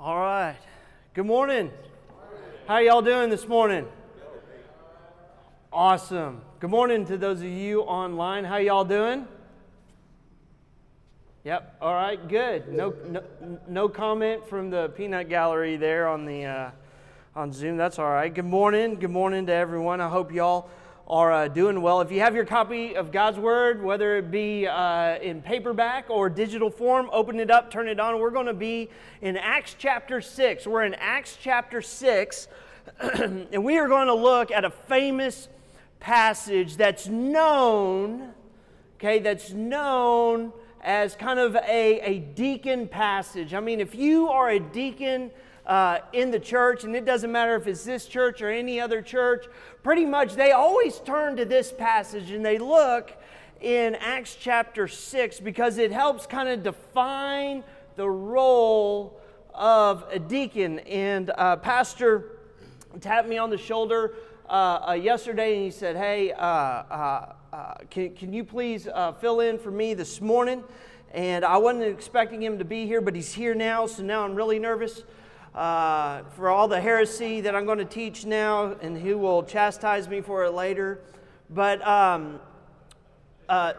All right. Good morning. How y'all doing this morning? Awesome. Good morning to those of you online. How y'all doing? Yep. All right. Good. No, no, no comment from the peanut gallery there on the uh, on Zoom. That's all right. Good morning. Good morning to everyone. I hope y'all are uh, doing well. If you have your copy of God's Word, whether it be uh, in paperback or digital form, open it up, turn it on. We're going to be in Acts chapter 6. We're in Acts chapter 6, and we are going to look at a famous passage that's known, okay, that's known as kind of a, a deacon passage. I mean, if you are a deacon, uh, in the church, and it doesn't matter if it's this church or any other church, pretty much they always turn to this passage and they look in Acts chapter 6 because it helps kind of define the role of a deacon. And uh, Pastor tapped me on the shoulder uh, uh yesterday and he said, Hey, uh, uh, can, can you please fill in for me this morning? And I wasn't expecting him to be here, but he's here now, so now I'm really nervous uh, for all the heresy that I'm going to teach now, and who will chastise me for it later. But um, uh,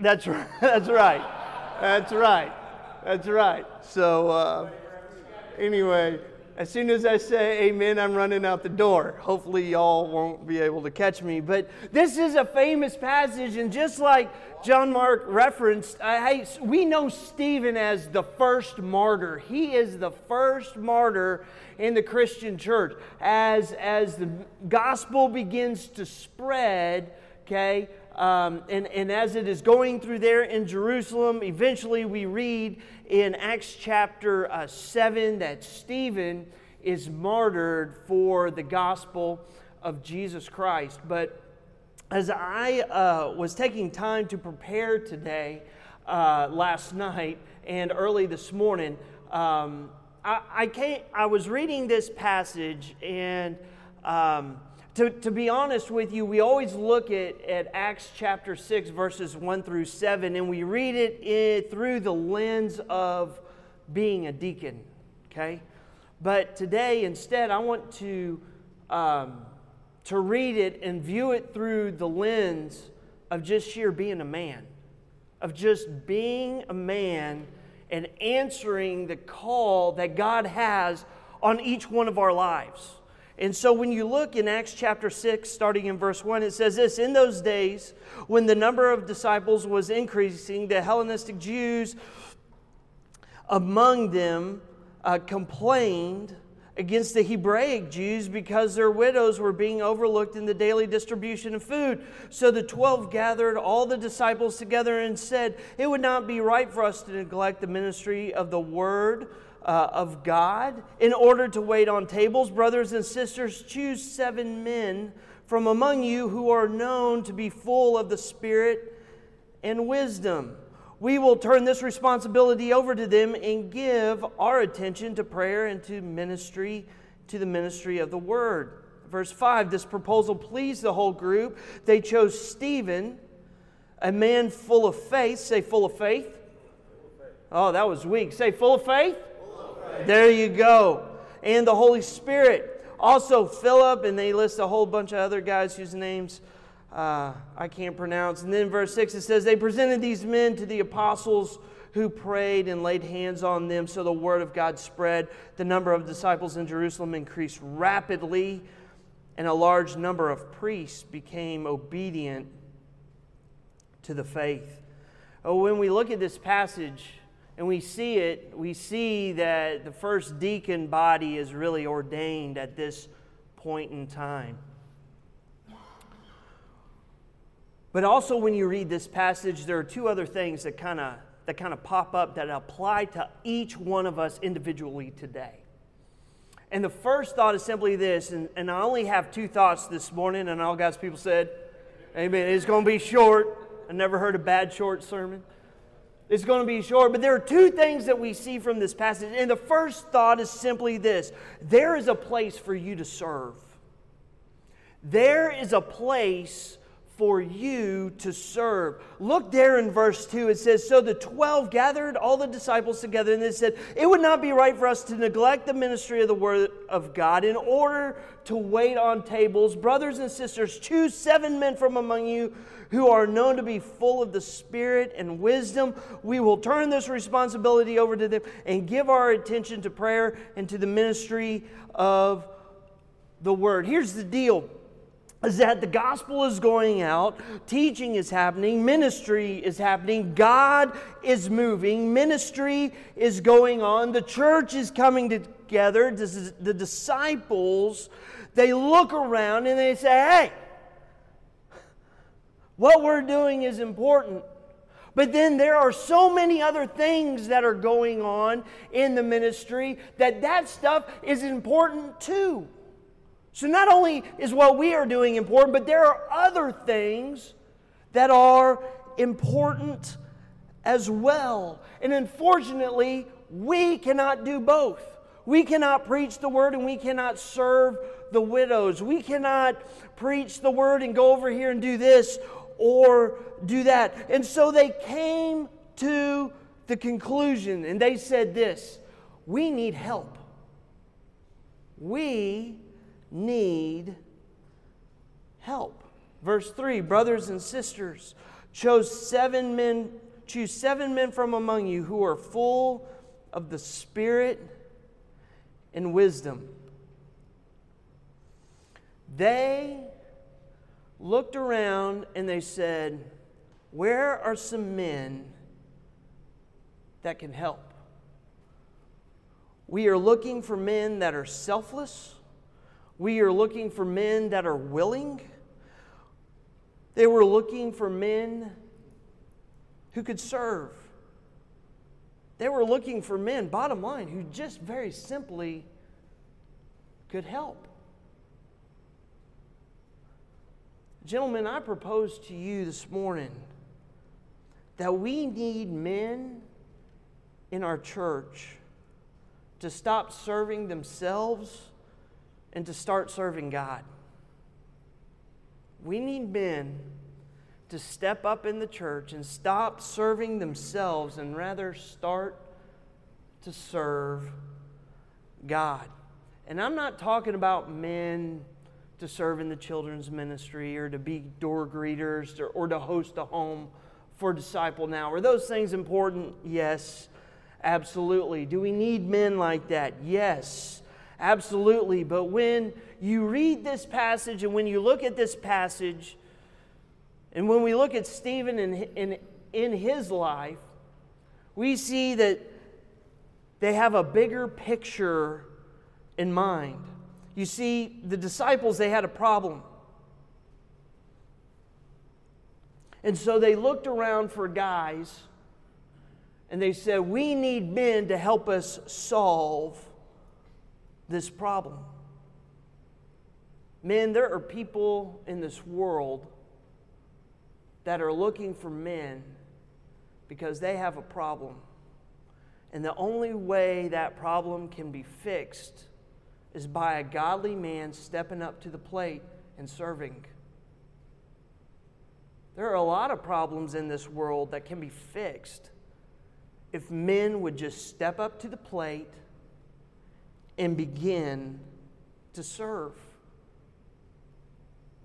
that's right. That's right. That's right. That's right. So uh, anyway, as soon as I say amen, I'm running out the door. Hopefully, y'all won't be able to catch me. But this is a famous passage, and just like John Mark referenced, hey, we know Stephen as the first martyr. He is the first martyr in the Christian church. As, as the gospel begins to spread, okay, um, and, and as it is going through there in Jerusalem, eventually we read in Acts chapter uh, 7 that Stephen is martyred for the gospel of Jesus Christ. But as I uh, was taking time to prepare today, uh, last night, and early this morning, um, I, I, came, I was reading this passage, and um, to, to be honest with you, we always look at, at Acts chapter 6, verses 1 through 7, and we read it in, through the lens of being a deacon, okay? But today, instead, I want to. Um, to read it and view it through the lens of just sheer being a man, of just being a man and answering the call that God has on each one of our lives. And so when you look in Acts chapter 6, starting in verse 1, it says this In those days, when the number of disciples was increasing, the Hellenistic Jews among them uh, complained against the Hebraic Jews because their widows were being overlooked in the daily distribution of food. So the twelve gathered all the disciples together and said, It would not be right for us to neglect the ministry of the word. Uh, of God, in order to wait on tables, brothers and sisters, choose seven men from among you who are known to be full of the Spirit and wisdom we will turn this responsibility over to them and give our attention to prayer and to ministry, to the ministry of the word. Verse 5 this proposal pleased the whole group. They chose Stephen, a man full of faith. Say, full of faith. Oh, that was weak. Say, full of faith. There you go. And the Holy Spirit. Also, Philip, and they list a whole bunch of other guys whose names uh, I can't pronounce. And then verse 6 it says, They presented these men to the apostles who prayed and laid hands on them, so the word of God spread. The number of disciples in Jerusalem increased rapidly, and a large number of priests became obedient to the faith. Oh, when we look at this passage and we see it, we see that the first deacon body is really ordained at this point in time. But also, when you read this passage, there are two other things that kind of that kind of pop up that apply to each one of us individually today. And the first thought is simply this, and, and I only have two thoughts this morning, and all God's people said, Amen. It's going to be short. I never heard a bad short sermon. It's going to be short, but there are two things that we see from this passage. And the first thought is simply this there is a place for you to serve. There is a place for you to serve. Look there in verse 2. It says, So the 12 gathered all the disciples together, and they said, It would not be right for us to neglect the ministry of the Word of God in order to wait on tables. Brothers and sisters, choose seven men from among you who are known to be full of the Spirit and wisdom. We will turn this responsibility over to them and give our attention to prayer and to the ministry of the Word. Here's the deal is that the gospel is going out, teaching is happening, ministry is happening, God is moving, ministry is going on, the church is coming together, the disciples, they look around and they say, hey, what we're doing is important. But then there are so many other things that are going on in the ministry that that stuff is important too. So not only is what we are doing important, but there are other things that are important as well. And unfortunately, we cannot do both. We cannot preach the word and we cannot serve the widows. We cannot preach the word and go over here and do this or do that. And so they came to the conclusion and they said this we need help. We need help. Verse 3 Brothers and sisters, chose seven men, choose seven men from among you who are full of the Spirit and wisdom. They looked around and they said, Where are some men that can help? We are looking for men that are selfless we are looking for men that are willing. They were looking for men who could serve. They were looking for men, bottom line, who just very simply could help. Gentlemen, I propose to you this morning that we need men in our church to stop serving themselves and to start serving God. We need men to step up in the church and stop serving themselves and rather start to serve God. And I'm not talking about men to serve in the children's ministry or to be door greeters or, or to host a home for disciple now. Are those things important? Yes, absolutely. Do we need men like that? Yes. Absolutely. But when you read this passage and when you look at this passage, and when we look at Stephen in, in, in his life, we see that they have a bigger picture in mind. You see, the disciples, they had a problem. And so they looked around for guys and they said, We need men to help us solve this problem. Men, there are people in this world that are looking for men because they have a problem. And the only way that problem can be fixed is by a godly man stepping up to the plate and serving. There are a lot of problems in this world that can be fixed if men would just step up to the plate and begin to serve.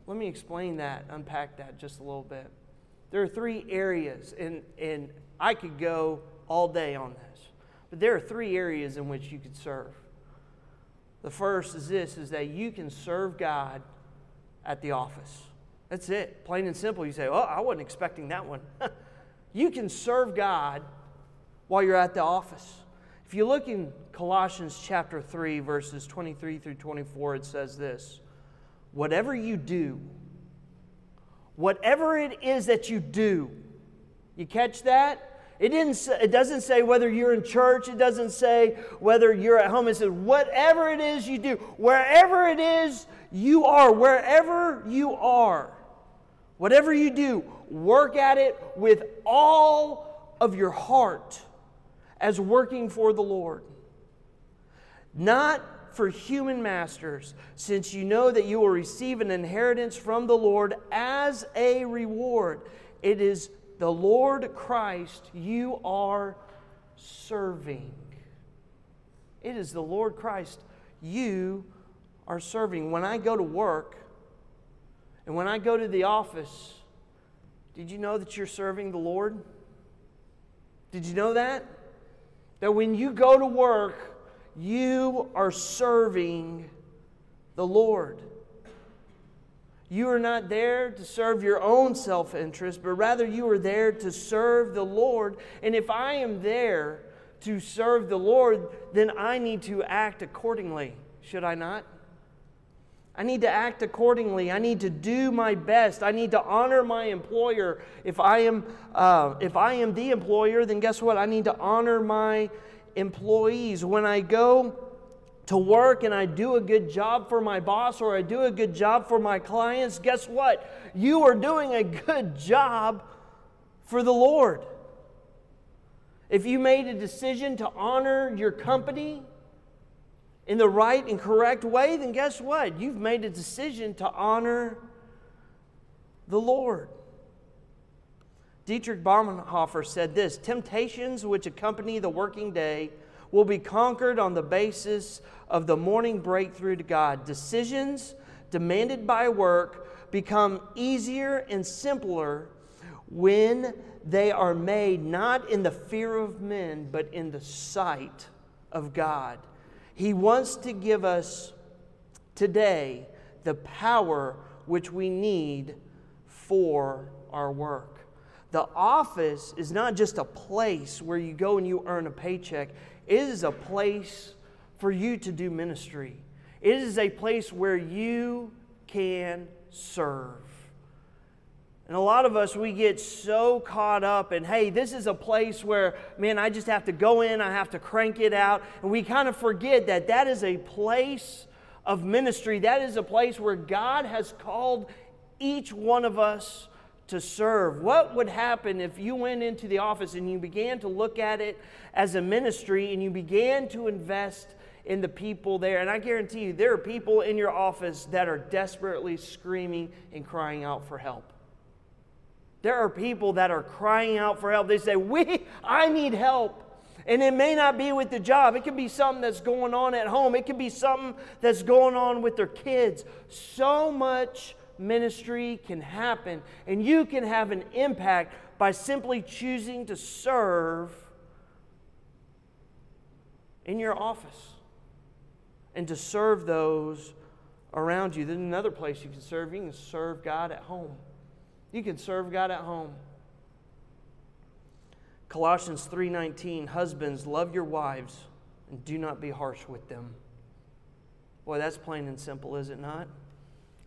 Let me explain that, unpack that just a little bit. There are three areas, and, and I could go all day on this, but there are three areas in which you could serve. The first is this is that you can serve God at the office. That's it, plain and simple. You say, Oh, I wasn't expecting that one. you can serve God while you're at the office. If you look in Colossians chapter 3, verses 23 through 24, it says this Whatever you do, whatever it is that you do, you catch that? It, didn't say, it doesn't say whether you're in church. It doesn't say whether you're at home. It says whatever it is you do, wherever it is you are, wherever you are, whatever you do, work at it with all of your heart as working for the Lord, not for human masters, since you know that you will receive an inheritance from the Lord as a reward. It is the Lord Christ you are serving. It is the Lord Christ you are serving. When I go to work and when I go to the office, did you know that you're serving the Lord? Did you know that? That when you go to work, you are serving the Lord. You are not there to serve your own self interest, but rather you are there to serve the Lord. And if I am there to serve the Lord, then I need to act accordingly, should I not? I need to act accordingly. I need to do my best. I need to honor my employer. If I am, uh, if I am the employer, then guess what? I need to honor my employees. When I go to work and I do a good job for my boss or I do a good job for my clients, guess what? You are doing a good job for the Lord. If you made a decision to honor your company in the right and correct way, then guess what? You've made a decision to honor the Lord. Dietrich Bonhoeffer said this Temptations which accompany the working day will be conquered on the basis of the morning breakthrough to God. Decisions demanded by work become easier and simpler when they are made not in the fear of men, but in the sight of God. He wants to give us today the power which we need for our work. The office is not just a place where you go and you earn a paycheck, it is a place for you to do ministry. It is a place where you can serve. And a lot of us, we get so caught up in, hey, this is a place where, man, I just have to go in, I have to crank it out. And we kind of forget that that is a place of ministry. That is a place where God has called each one of us to serve. What would happen if you went into the office and you began to look at it as a ministry and you began to invest in the people there? And I guarantee you, there are people in your office that are desperately screaming and crying out for help. There are people that are crying out for help. They say, "We I need help." And it may not be with the job. It could be something that's going on at home. It could be something that's going on with their kids. So much ministry can happen, and you can have an impact by simply choosing to serve in your office and to serve those around you. Then another place you can serve, you can serve God at home. You can serve God at home. Colossians 3:19 Husbands love your wives and do not be harsh with them. Boy, that's plain and simple, is it not?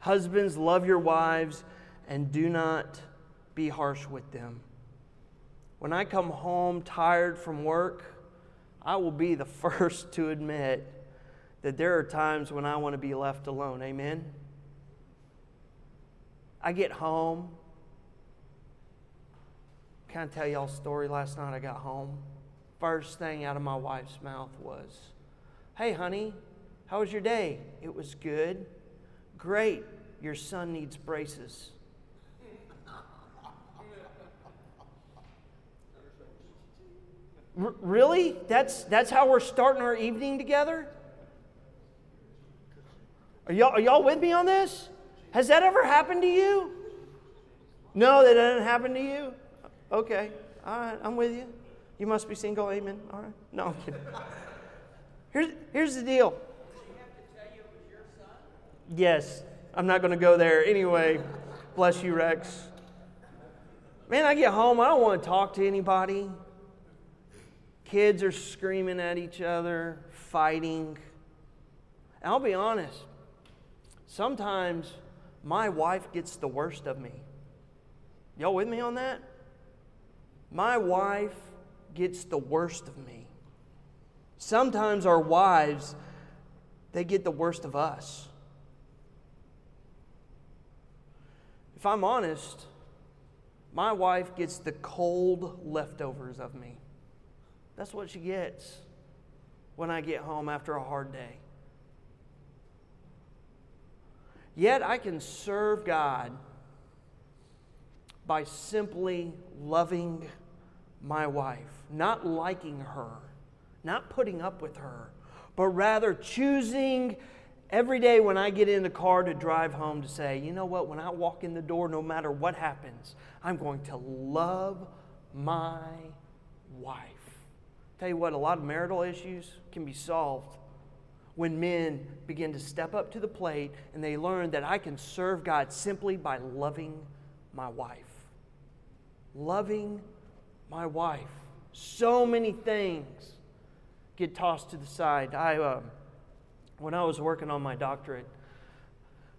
Husbands, love your wives and do not be harsh with them. When I come home tired from work, I will be the first to admit that there are times when I want to be left alone. Amen? I get home. Can I tell y'all a story? Last night I got home. First thing out of my wife's mouth was, Hey, honey, how was your day? It was good. Great, your son needs braces. R- really? That's, that's how we're starting our evening together? Are y'all, are y'all with me on this? Has that ever happened to you? No, that didn't happen to you? Okay. All right, I'm with you. You must be single, amen. All right. No, I'm kidding. Here's, here's the deal. Yes, I'm not going to go there. Anyway, bless you, Rex. Man, I get home, I don't want to talk to anybody. Kids are screaming at each other, fighting. And I'll be honest, sometimes my wife gets the worst of me. Y'all with me on that? My wife gets the worst of me. Sometimes our wives, they get the worst of us. If I'm honest, my wife gets the cold leftovers of me. That's what she gets when I get home after a hard day. Yet I can serve God by simply loving my wife, not liking her, not putting up with her, but rather choosing every day when I get in the car to drive home to say, you know what, when I walk in the door, no matter what happens, I'm going to love my wife. Tell you what, a lot of marital issues can be solved when men begin to step up to the plate and they learn that I can serve God simply by loving my wife. Loving my wife. So many things get tossed to the side. I, uh, when I was working on my doctorate,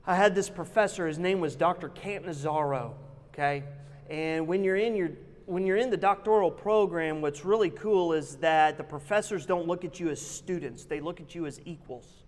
I had this professor. His name was Dr. Catanzaro. Okay, and when you're in your when you're in the doctoral program, what's really cool is that the professors don't look at you as students, they look at you as equals.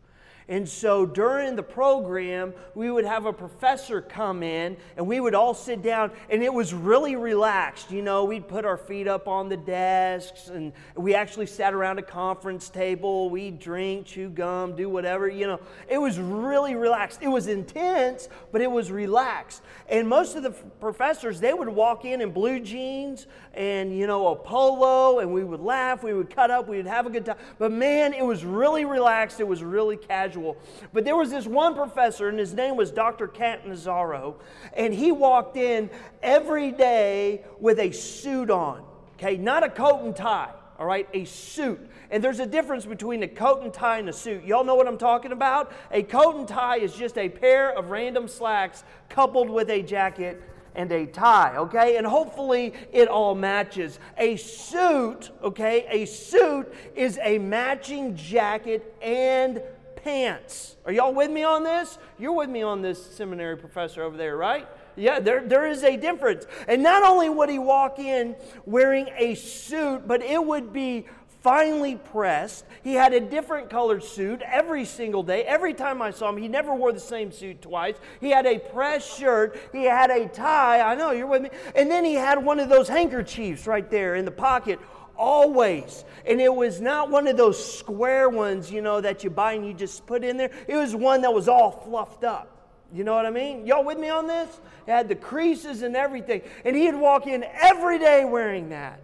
And so during the program, we would have a professor come in and we would all sit down, and it was really relaxed. You know, we'd put our feet up on the desks, and we actually sat around a conference table. We'd drink, chew gum, do whatever. You know, it was really relaxed. It was intense, but it was relaxed. And most of the professors, they would walk in in blue jeans and, you know, a polo, and we would laugh, we would cut up, we would have a good time. But man, it was really relaxed, it was really casual casual. But there was this one professor, and his name was Dr. Catanzaro, and he walked in every day with a suit on, okay? Not a coat and tie, all right? A suit. And there's a difference between a coat and tie and a suit. Y'all know what I'm talking about? A coat and tie is just a pair of random slacks coupled with a jacket and a tie, okay? And hopefully it all matches. A suit, okay? A suit is a matching jacket and pants. Are y'all with me on this? You're with me on this seminary professor over there, right? Yeah, there, there is a difference. And not only would he walk in wearing a suit, but it would be finely pressed. He had a different colored suit every single day. Every time I saw him, he never wore the same suit twice. He had a pressed shirt. He had a tie. I know, you're with me. And then he had one of those handkerchiefs right there in the pocket always. And it was not one of those square ones, you know, that you buy and you just put in there. It was one that was all fluffed up. You know what I mean? Y'all with me on this? It had the creases and everything. And he'd walk in every day wearing that.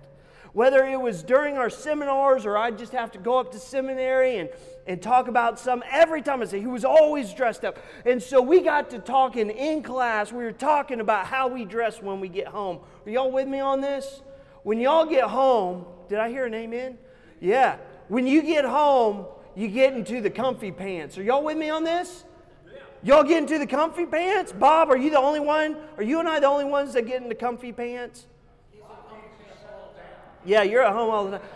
Whether it was during our seminars or I'd just have to go up to seminary and, and talk about some, every time I say he was always dressed up. And so we got to talking in class. We were talking about how we dress when we get home. Are y'all with me on this? When y'all get home, did I hear an amen? Yeah. When you get home, you get into the comfy pants. Are y'all with me on this? Y'all get into the comfy pants? Bob, are you the only one? Are you and I the only ones that get into comfy pants? Yeah, you're at home all the time.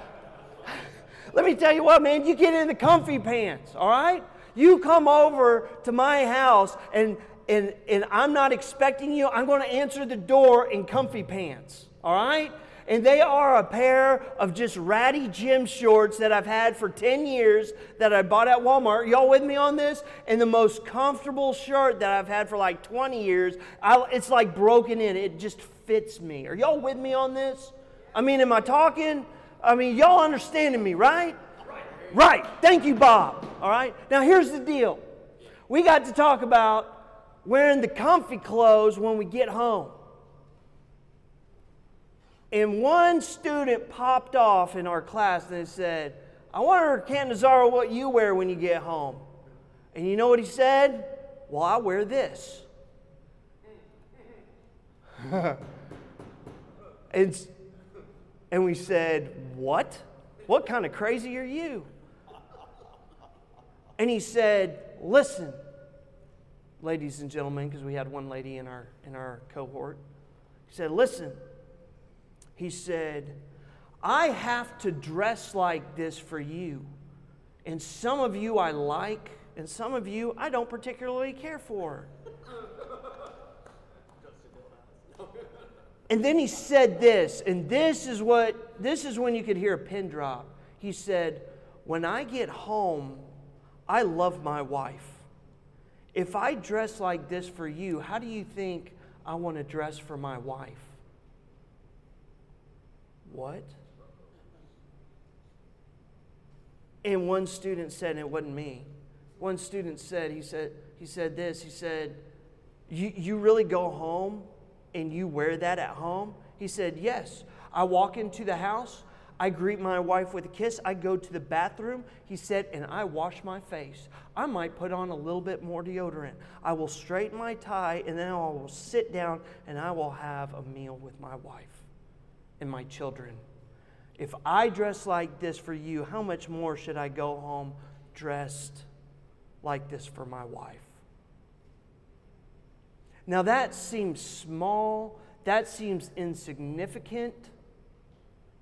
Let me tell you what, man, you get in the comfy pants, all right? You come over to my house and and and I'm not expecting you. I'm going to answer the door in comfy pants, all right? And they are a pair of just ratty gym shorts that I've had for 10 years that I bought at Walmart. Y'all with me on this? And the most comfortable shirt that I've had for like 20 years. I, it's like broken in. It just fits me. Are y'all with me on this? I mean, am I talking? I mean, y'all understanding me, right? Right. Thank you, Bob. All right. Now, here's the deal we got to talk about wearing the comfy clothes when we get home. And one student popped off in our class and said, I wonder, Catanzaro, what you wear when you get home. And you know what he said? Well, I wear this. and, and we said, What? What kind of crazy are you? And he said, Listen, ladies and gentlemen, because we had one lady in our, in our cohort. He said, Listen, he said, I have to dress like this for you. And some of you I like, and some of you I don't particularly care for. and then he said this, and this is what this is when you could hear a pin drop. He said, When I get home, I love my wife. If I dress like this for you, how do you think I want to dress for my wife? What? And one student said, and it wasn't me. one student said, he said, he said this, he said, you, you really go home and you wear that at home? He said, Yes. I walk into the house, I greet my wife with a kiss, I go to the bathroom, he said, and I wash my face. I might put on a little bit more deodorant. I will straighten my tie, and then I will sit down and I will have a meal with my wife and my children. If I dress like this for you, how much more should I go home dressed like this for my wife? Now that seems small, that seems insignificant.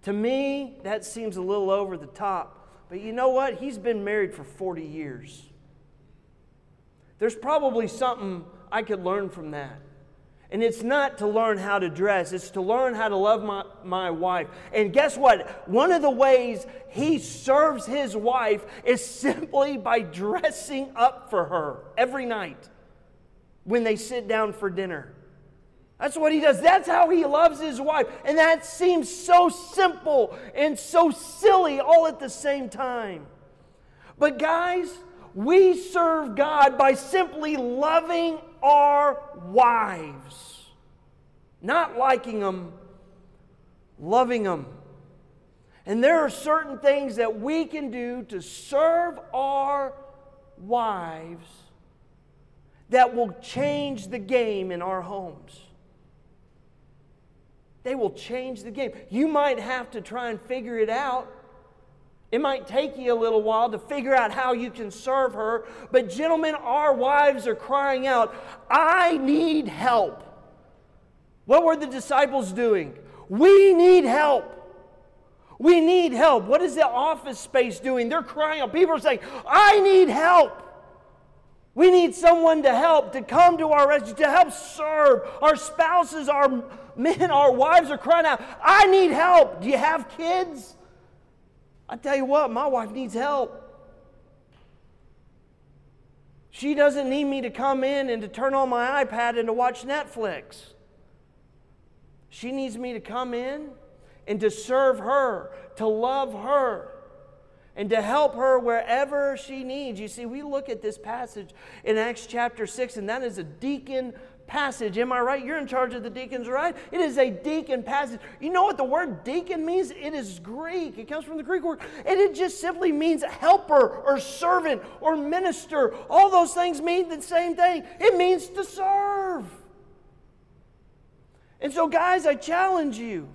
To me, that seems a little over the top. But you know what? He's been married for 40 years. There's probably something I could learn from that. And it's not to learn how to dress, it's to learn how to love my, my wife. And guess what? One of the ways he serves his wife is simply by dressing up for her every night when they sit down for dinner. That's what he does. That's how he loves his wife. And that seems so simple and so silly all at the same time. But, guys, we serve God by simply loving our wives, not liking them, loving them. And there are certain things that we can do to serve our wives that will change the game in our homes. They will change the game. You might have to try and figure it out. It might take you a little while to figure out how you can serve her. But, gentlemen, our wives are crying out, I need help. What were the disciples doing? We need help. We need help. What is the office space doing? They're crying out. People are saying, I need help. We need someone to help, to come to our rescue, to help serve. Our spouses, our men, our wives are crying out, I need help. Do you have kids? I tell you what, my wife needs help. She doesn't need me to come in and to turn on my iPad and to watch Netflix. She needs me to come in and to serve her, to love her and to help her wherever she needs. You see, we look at this passage in Acts chapter 6, and that is a deacon passage. Am I right? You're in charge of the deacons, right? It is a deacon passage. You know what the word deacon means? It is Greek. It comes from the Greek word, and it just simply means helper or servant or minister. All those things mean the same thing. It means to serve. And so, guys, I challenge you.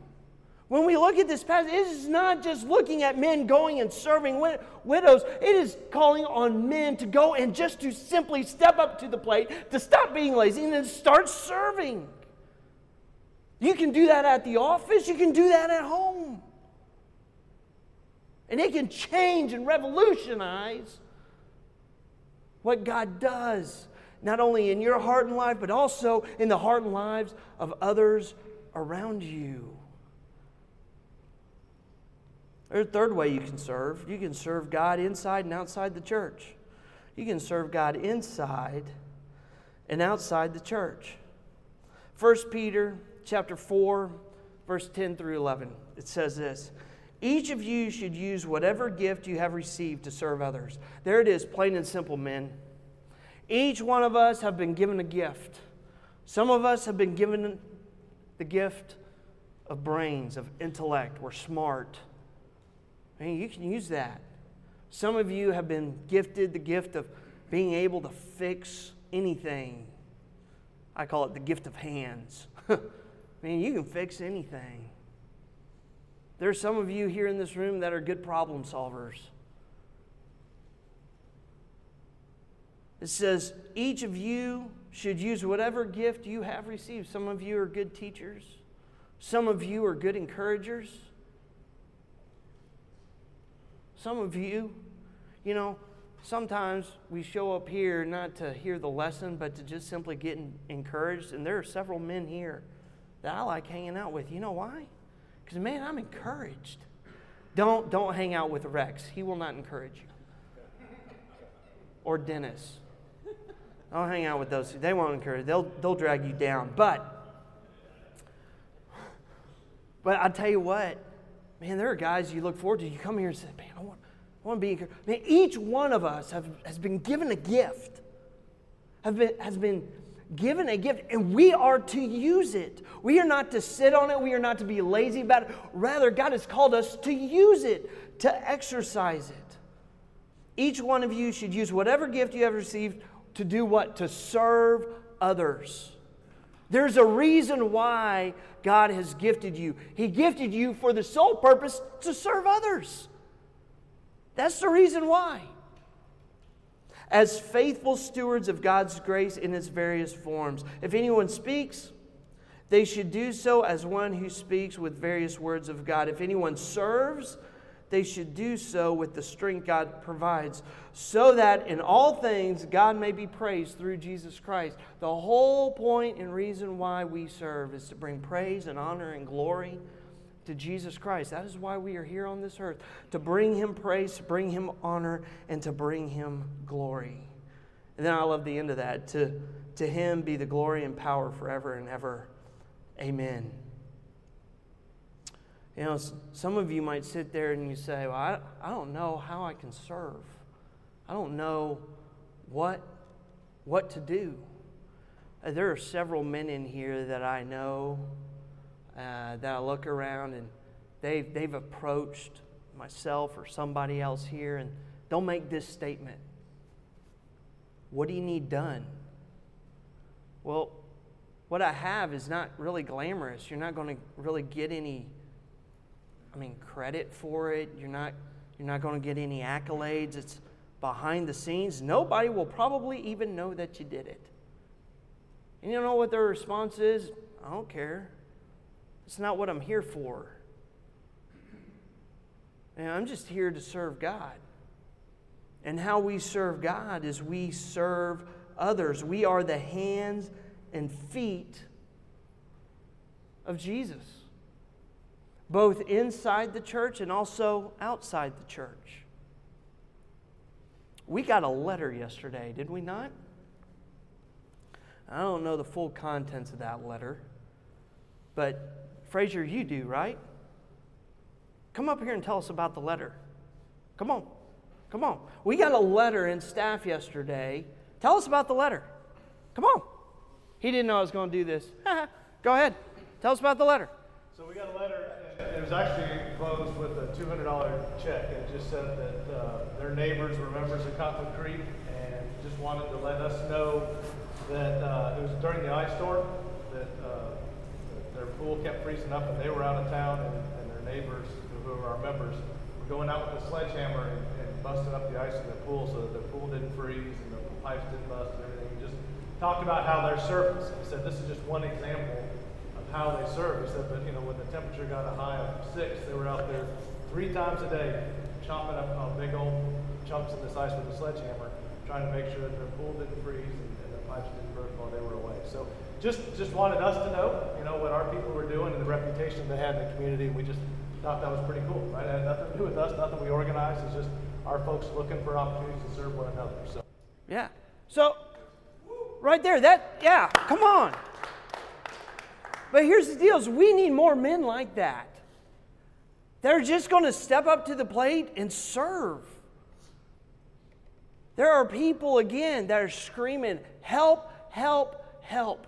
When we look at this passage, it is not just looking at men going and serving widows. It is calling on men to go and just to simply step up to the plate, to stop being lazy, and then start serving. You can do that at the office, you can do that at home. And it can change and revolutionize what God does, not only in your heart and life, but also in the heart and lives of others around you. There's a third way you can serve. You can serve God inside and outside the church. You can serve God inside and outside the church. 1 Peter chapter 4 verse 10 through 11. It says this, each of you should use whatever gift you have received to serve others. There it is, plain and simple, men. Each one of us have been given a gift. Some of us have been given the gift of brains, of intellect. We're smart. I mean, you can use that. Some of you have been gifted the gift of being able to fix anything. I call it the gift of hands. I mean, you can fix anything. There's some of you here in this room that are good problem solvers. It says, each of you should use whatever gift you have received. Some of you are good teachers, some of you are good encouragers. Some of you, you know, sometimes we show up here not to hear the lesson, but to just simply get encouraged. And there are several men here that I like hanging out with. You know why? Because, man, I'm encouraged. Don't, don't hang out with Rex, he will not encourage you. Or Dennis. Don't hang out with those. They won't encourage. They'll they'll drag you down. But but I tell you what, man, there are guys you look forward to. You come here and say, man, I want, I want to be encouraged. Man, each one of us have, has been given a gift, have been, has been given a gift, and we are to use it. We are not to sit on it, we are not to be lazy about it. Rather, God has called us to use it, to exercise it. Each one of you should use whatever gift you have received to do what? To serve others. There's a reason why God has gifted you. He gifted you for the sole purpose to serve others. That's the reason why. As faithful stewards of God's grace in its various forms, if anyone speaks, they should do so as one who speaks with various words of God. If anyone serves, they should do so with the strength God provides, so that in all things God may be praised through Jesus Christ. The whole point and reason why we serve is to bring praise and honor and glory to Jesus Christ. That is why we are here on this earth to bring Him praise, to bring Him honor, and to bring Him glory. And then I love the end of that to, to Him be the glory and power forever and ever. Amen. You know, some of you might sit there and you say, Well, I, I don't know how I can serve. I don't know what, what to do. Uh, there are several men in here that I know uh, that I look around and they've, they've approached myself or somebody else here and they'll make this statement What do you need done? Well, what I have is not really glamorous. You're not going to really get any I mean, credit for it. You're not, you're not going to get any accolades. It's behind the scenes. Nobody will probably even know that you did it. And you know what their response is? I don't care. It's not what I'm here for. And I'm just here to serve God. And how we serve God is we serve others. We are the hands and feet of Jesus both inside the church and also outside the church. We got a letter yesterday, did we not? I don't know the full contents of that letter, but Fraser, you do, right? Come up here and tell us about the letter. Come on. Come on. We got a letter in staff yesterday. Tell us about the letter. Come on. He didn't know I was going to do this. Go ahead. Tell us about the letter. So we got a letter it was actually closed with a $200 check. It just said that uh, their neighbors were members of Cottonwood Creek and just wanted to let us know that uh, it was during the ice storm that, uh, that, their pool kept freezing up and they were out of town and, and their neighbors, who are our members, were going out with a sledgehammer and, and busting up the ice in the pool so that the pool didn't freeze and the pipes didn't bust and everything. We just talked about how their service. He said this is just one example how they serve. He said, but you know, when the temperature got a high of six, they were out there three times a day chopping up uh, big old chunks of this ice with a sledgehammer, trying to make sure that their pool didn't freeze and, and the pipes didn't burst while they were away. So just just wanted us to know, you know, what our people were doing and the reputation they had in the community. We just thought that was pretty cool, right? It had nothing to do with us, nothing we organized. It's just our folks looking for opportunities to serve one another. So yeah. So right there, that yeah, come on. But here's the deal is we need more men like that. They're just going to step up to the plate and serve. There are people, again, that are screaming, help, help, help.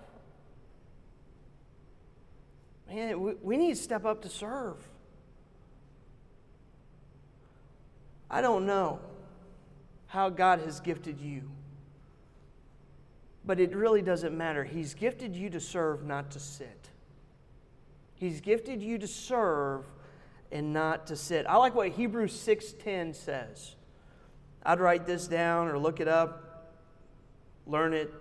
Man, we, we need to step up to serve. I don't know how God has gifted you, but it really doesn't matter. He's gifted you to serve, not to sit. He's gifted you to serve and not to sit. I like what Hebrews 6:10 says. I'd write this down or look it up, learn it,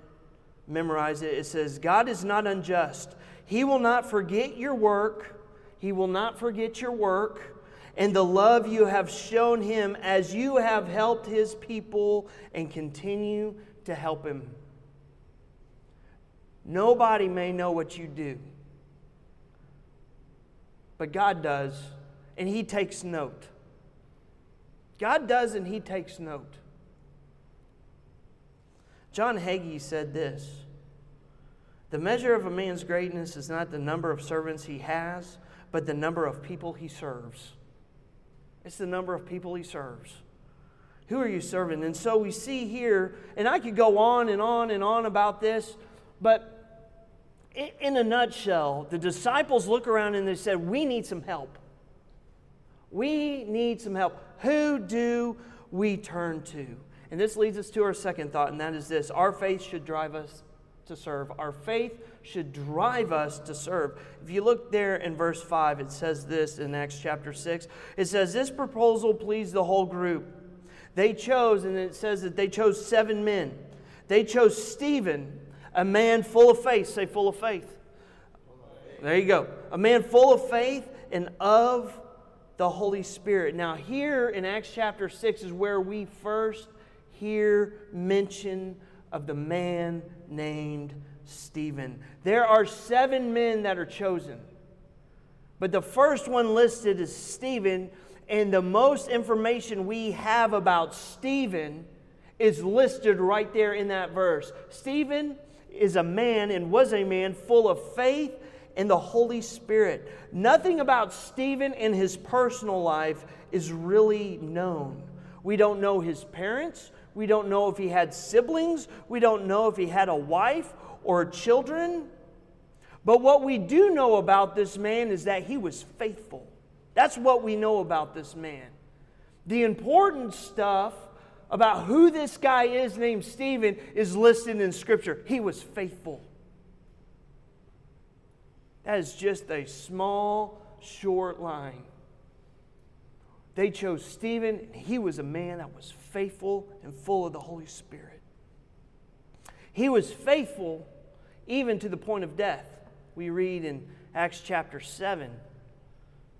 memorize it. It says, God is not unjust. He will not forget your work. He will not forget your work and the love you have shown him as you have helped his people and continue to help him. Nobody may know what you do but God does, and He takes note. God does, and He takes note. John Hagee said this The measure of a man's greatness is not the number of servants he has, but the number of people he serves. It's the number of people he serves. Who are you serving? And so we see here, and I could go on and on and on about this, but in a nutshell, the disciples look around and they said, We need some help. We need some help. Who do we turn to? And this leads us to our second thought, and that is this our faith should drive us to serve. Our faith should drive us to serve. If you look there in verse 5, it says this in Acts chapter 6. It says, This proposal pleased the whole group. They chose, and it says that they chose seven men. They chose Stephen, a man full of faith. Say, full of faith. There you go. A man full of faith and of the Holy Spirit. Now, here in Acts chapter 6 is where we first hear mention of the man named Stephen. There are seven men that are chosen, but the first one listed is Stephen, and the most information we have about Stephen is listed right there in that verse. Stephen is a man and was a man full of faith and the Holy Spirit. Nothing about Stephen in his personal life is really known. We don't know his parents. We don't know if he had siblings. We don't know if he had a wife or children. But what we do know about this man is that he was faithful. That's what we know about this man. The important stuff about who this guy is named Stephen is listed in Scripture. He was faithful. That is just a small, short line. They chose Stephen, and he was a man that was faithful and full of the Holy Spirit. He was faithful even to the point of death. We read in Acts chapter 7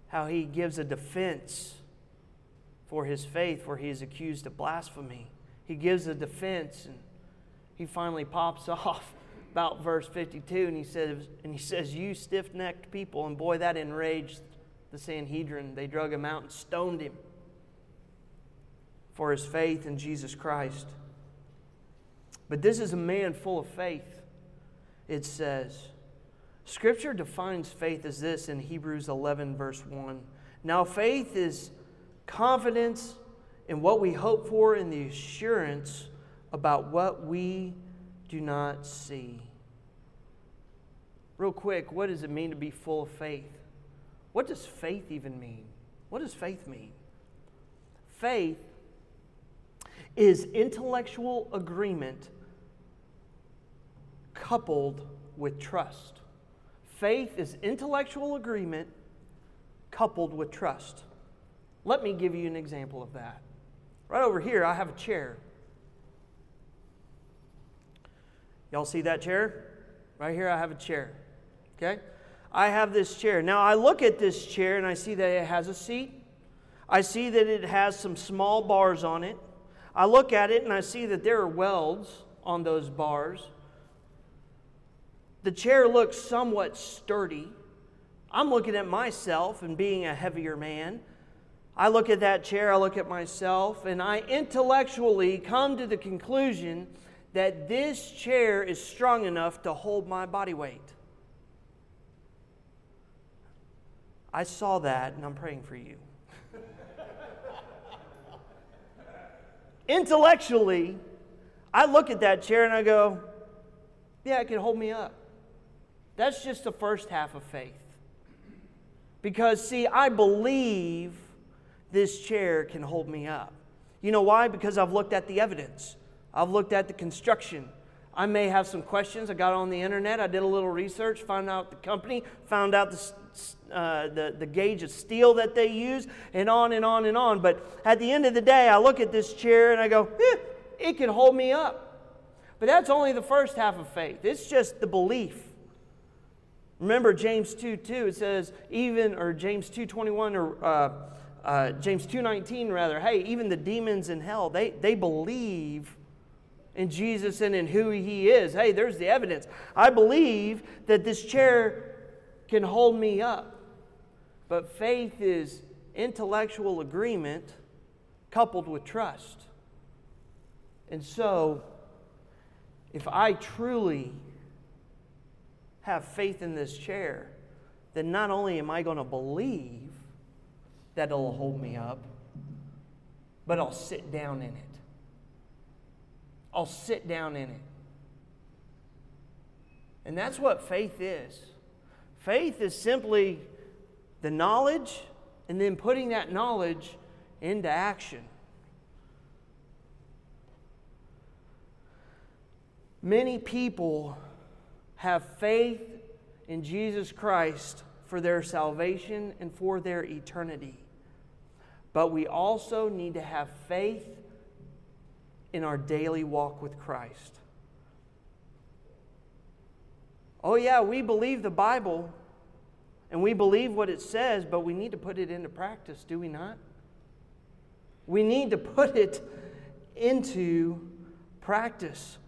how he gives a defense for his faith for he is accused of blasphemy. He gives a defense and he finally pops off about verse 52 and he says and he says you stiff-necked people and boy that enraged the Sanhedrin. They drug him out and stoned him for his faith in Jesus Christ. But this is a man full of faith, it says. Scripture defines faith as this in Hebrews 11, verse 1. Now, faith is confidence in what we hope for and the assurance about what we do not see. Real quick, what does it mean to be full of faith? What does faith even mean? What does faith mean? Faith is intellectual agreement coupled with trust. Faith is intellectual agreement coupled with trust. Let me give you an example of that. Right over here, I have a chair. Y'all see that chair? Right here, I have a chair. Okay? I have this chair. Now, I look at this chair and I see that it has a seat. I see that it has some small bars on it. I look at it and I see that there are welds on those bars. The chair looks somewhat sturdy. I'm looking at myself and being a heavier man. I look at that chair, I look at myself, and I intellectually come to the conclusion that this chair is strong enough to hold my body weight. I saw that and I'm praying for you. Intellectually, I look at that chair and I go, yeah, it can hold me up. That's just the first half of faith. Because, see, I believe this chair can hold me up. You know why? Because I've looked at the evidence, I've looked at the construction. I may have some questions. I got on the internet, I did a little research, found out the company, found out the uh, the, the gauge of steel that they use, and on and on and on. But at the end of the day, I look at this chair and I go, eh, it can hold me up. But that's only the first half of faith, it's just the belief. Remember James 2 2, it says, even, or James 2 21, or uh, uh, James 2.19 rather, hey, even the demons in hell, they, they believe in Jesus and in who he is. Hey, there's the evidence. I believe that this chair can hold me up. But faith is intellectual agreement coupled with trust. And so, if I truly have faith in this chair, then not only am I going to believe that it'll hold me up, but I'll sit down in it. I'll sit down in it. And that's what faith is. Faith is simply the knowledge and then putting that knowledge into action. Many people have faith in Jesus Christ for their salvation and for their eternity. But we also need to have faith in our daily walk with Christ. Oh, yeah, we believe the Bible and we believe what it says, but we need to put it into practice, do we not? We need to put it into practice.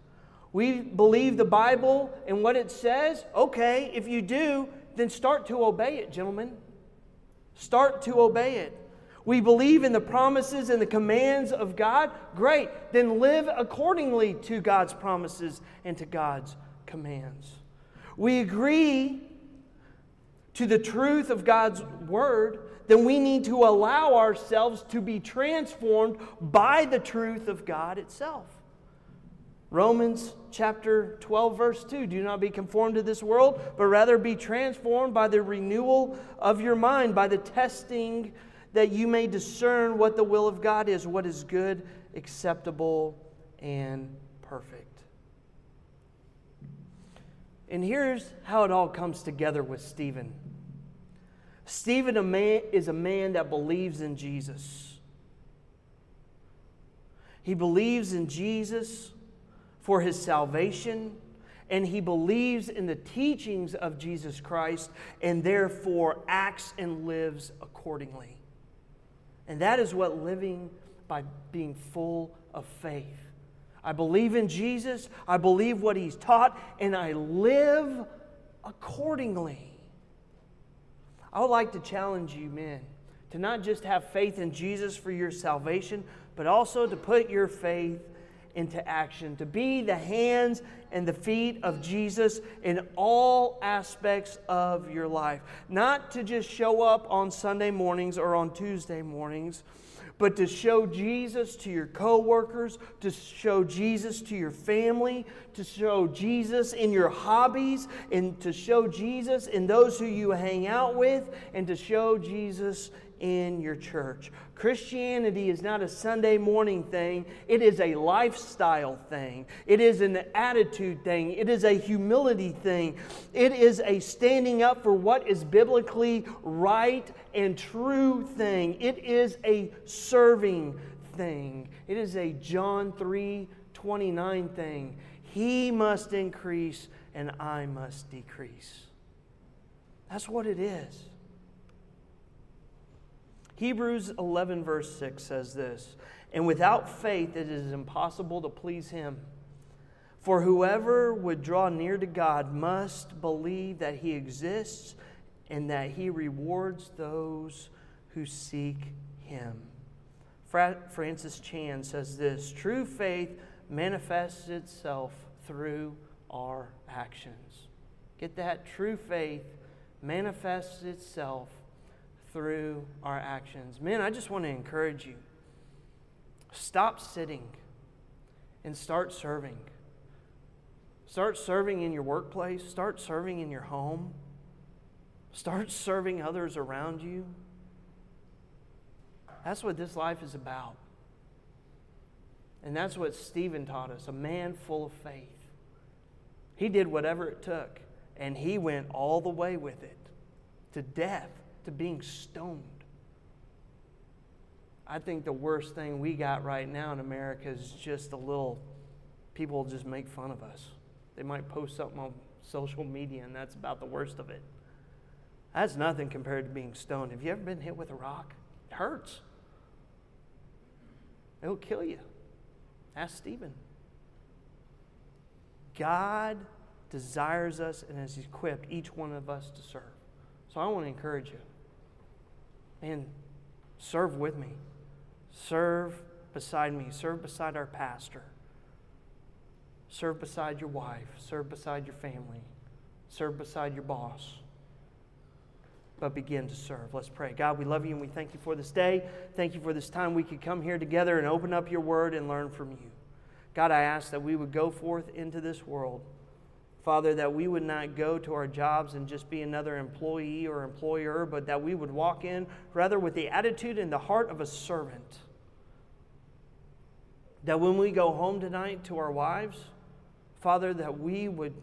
We believe the Bible and what it says. Okay, if you do, then start to obey it, gentlemen. Start to obey it. We believe in the promises and the commands of God. Great. Then live accordingly to God's promises and to God's commands. We agree to the truth of God's word. Then we need to allow ourselves to be transformed by the truth of God itself. Romans chapter 12, verse 2 Do not be conformed to this world, but rather be transformed by the renewal of your mind, by the testing that you may discern what the will of God is, what is good, acceptable, and perfect. And here's how it all comes together with Stephen Stephen a man, is a man that believes in Jesus. He believes in Jesus for his salvation, and he believes in the teachings of Jesus Christ, and therefore acts and lives accordingly. And that is what living by being full of faith. I believe in Jesus, I believe what he's taught, and I live accordingly. I would like to challenge you, men, to not just have faith in Jesus for your salvation, but also to put your faith into action, to be the hands and the feet of Jesus in all aspects of your life. Not to just show up on Sunday mornings or on Tuesday mornings, but to show Jesus to your coworkers, to show Jesus to your family, to show Jesus in your hobbies, and to show Jesus in those who you hang out with, and to show Jesus in your church. Christianity is not a Sunday morning thing, it is a lifestyle thing. It is an attitude thing. It is a humility thing. It is a standing up for what is biblically right and true thing. It is a serving thing. It is a John 3 29 thing. He must increase and I must decrease. That's what it is. Hebrews 11, verse 6 says this And without faith it is impossible to please him. For whoever would draw near to God must believe that he exists and that he rewards those who seek him. Francis Chan says this True faith manifests itself through our actions. Get that? True faith manifests itself through our actions. Men, I just want to encourage you stop sitting and start serving. Start serving in your workplace, start serving in your home, start serving others around you. That's what this life is about. And that's what Stephen taught us a man full of faith. He did whatever it took, and he went all the way with it to death to being stoned. I think the worst thing we got right now in America is just a little people just make fun of us. They might post something on social media, and that's about the worst of it. That's nothing compared to being stoned. Have you ever been hit with a rock? It hurts. It'll kill you. Ask Stephen. God desires us and has equipped each one of us to serve. So I want to encourage you man, serve with me. Serve beside me. Serve beside our pastor. Serve beside your wife. Serve beside your family. Serve beside your boss. but begin to serve. Let's pray. God, we love you and we thank you for this day. Thank you for this time we could come here together and open up your word and learn from you. God, I ask that we would go forth into this world. Father, that we would not go to our jobs and just be another employee or employer, but that we would walk in rather with the attitude and the heart of a servant. That when we go home tonight to our wives, Father, that we would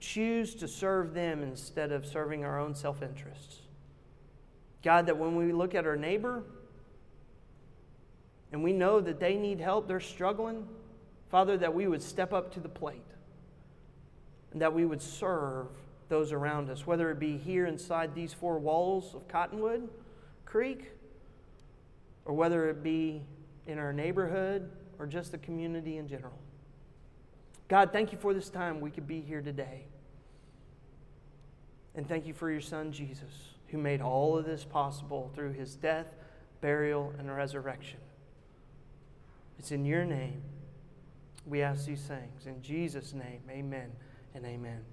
choose to serve them instead of serving our own self interests. God, that when we look at our neighbor and we know that they need help, they're struggling, Father, that we would step up to the plate and that we would serve those around us, whether it be here inside these four walls of Cottonwood Creek or whether it be in our neighborhood or just the community in general. God, thank you for this time we could be here today. And thank you for your son, Jesus who made all of this possible through his death, burial, and resurrection. It's in your name we ask these things. In Jesus' name, amen and amen.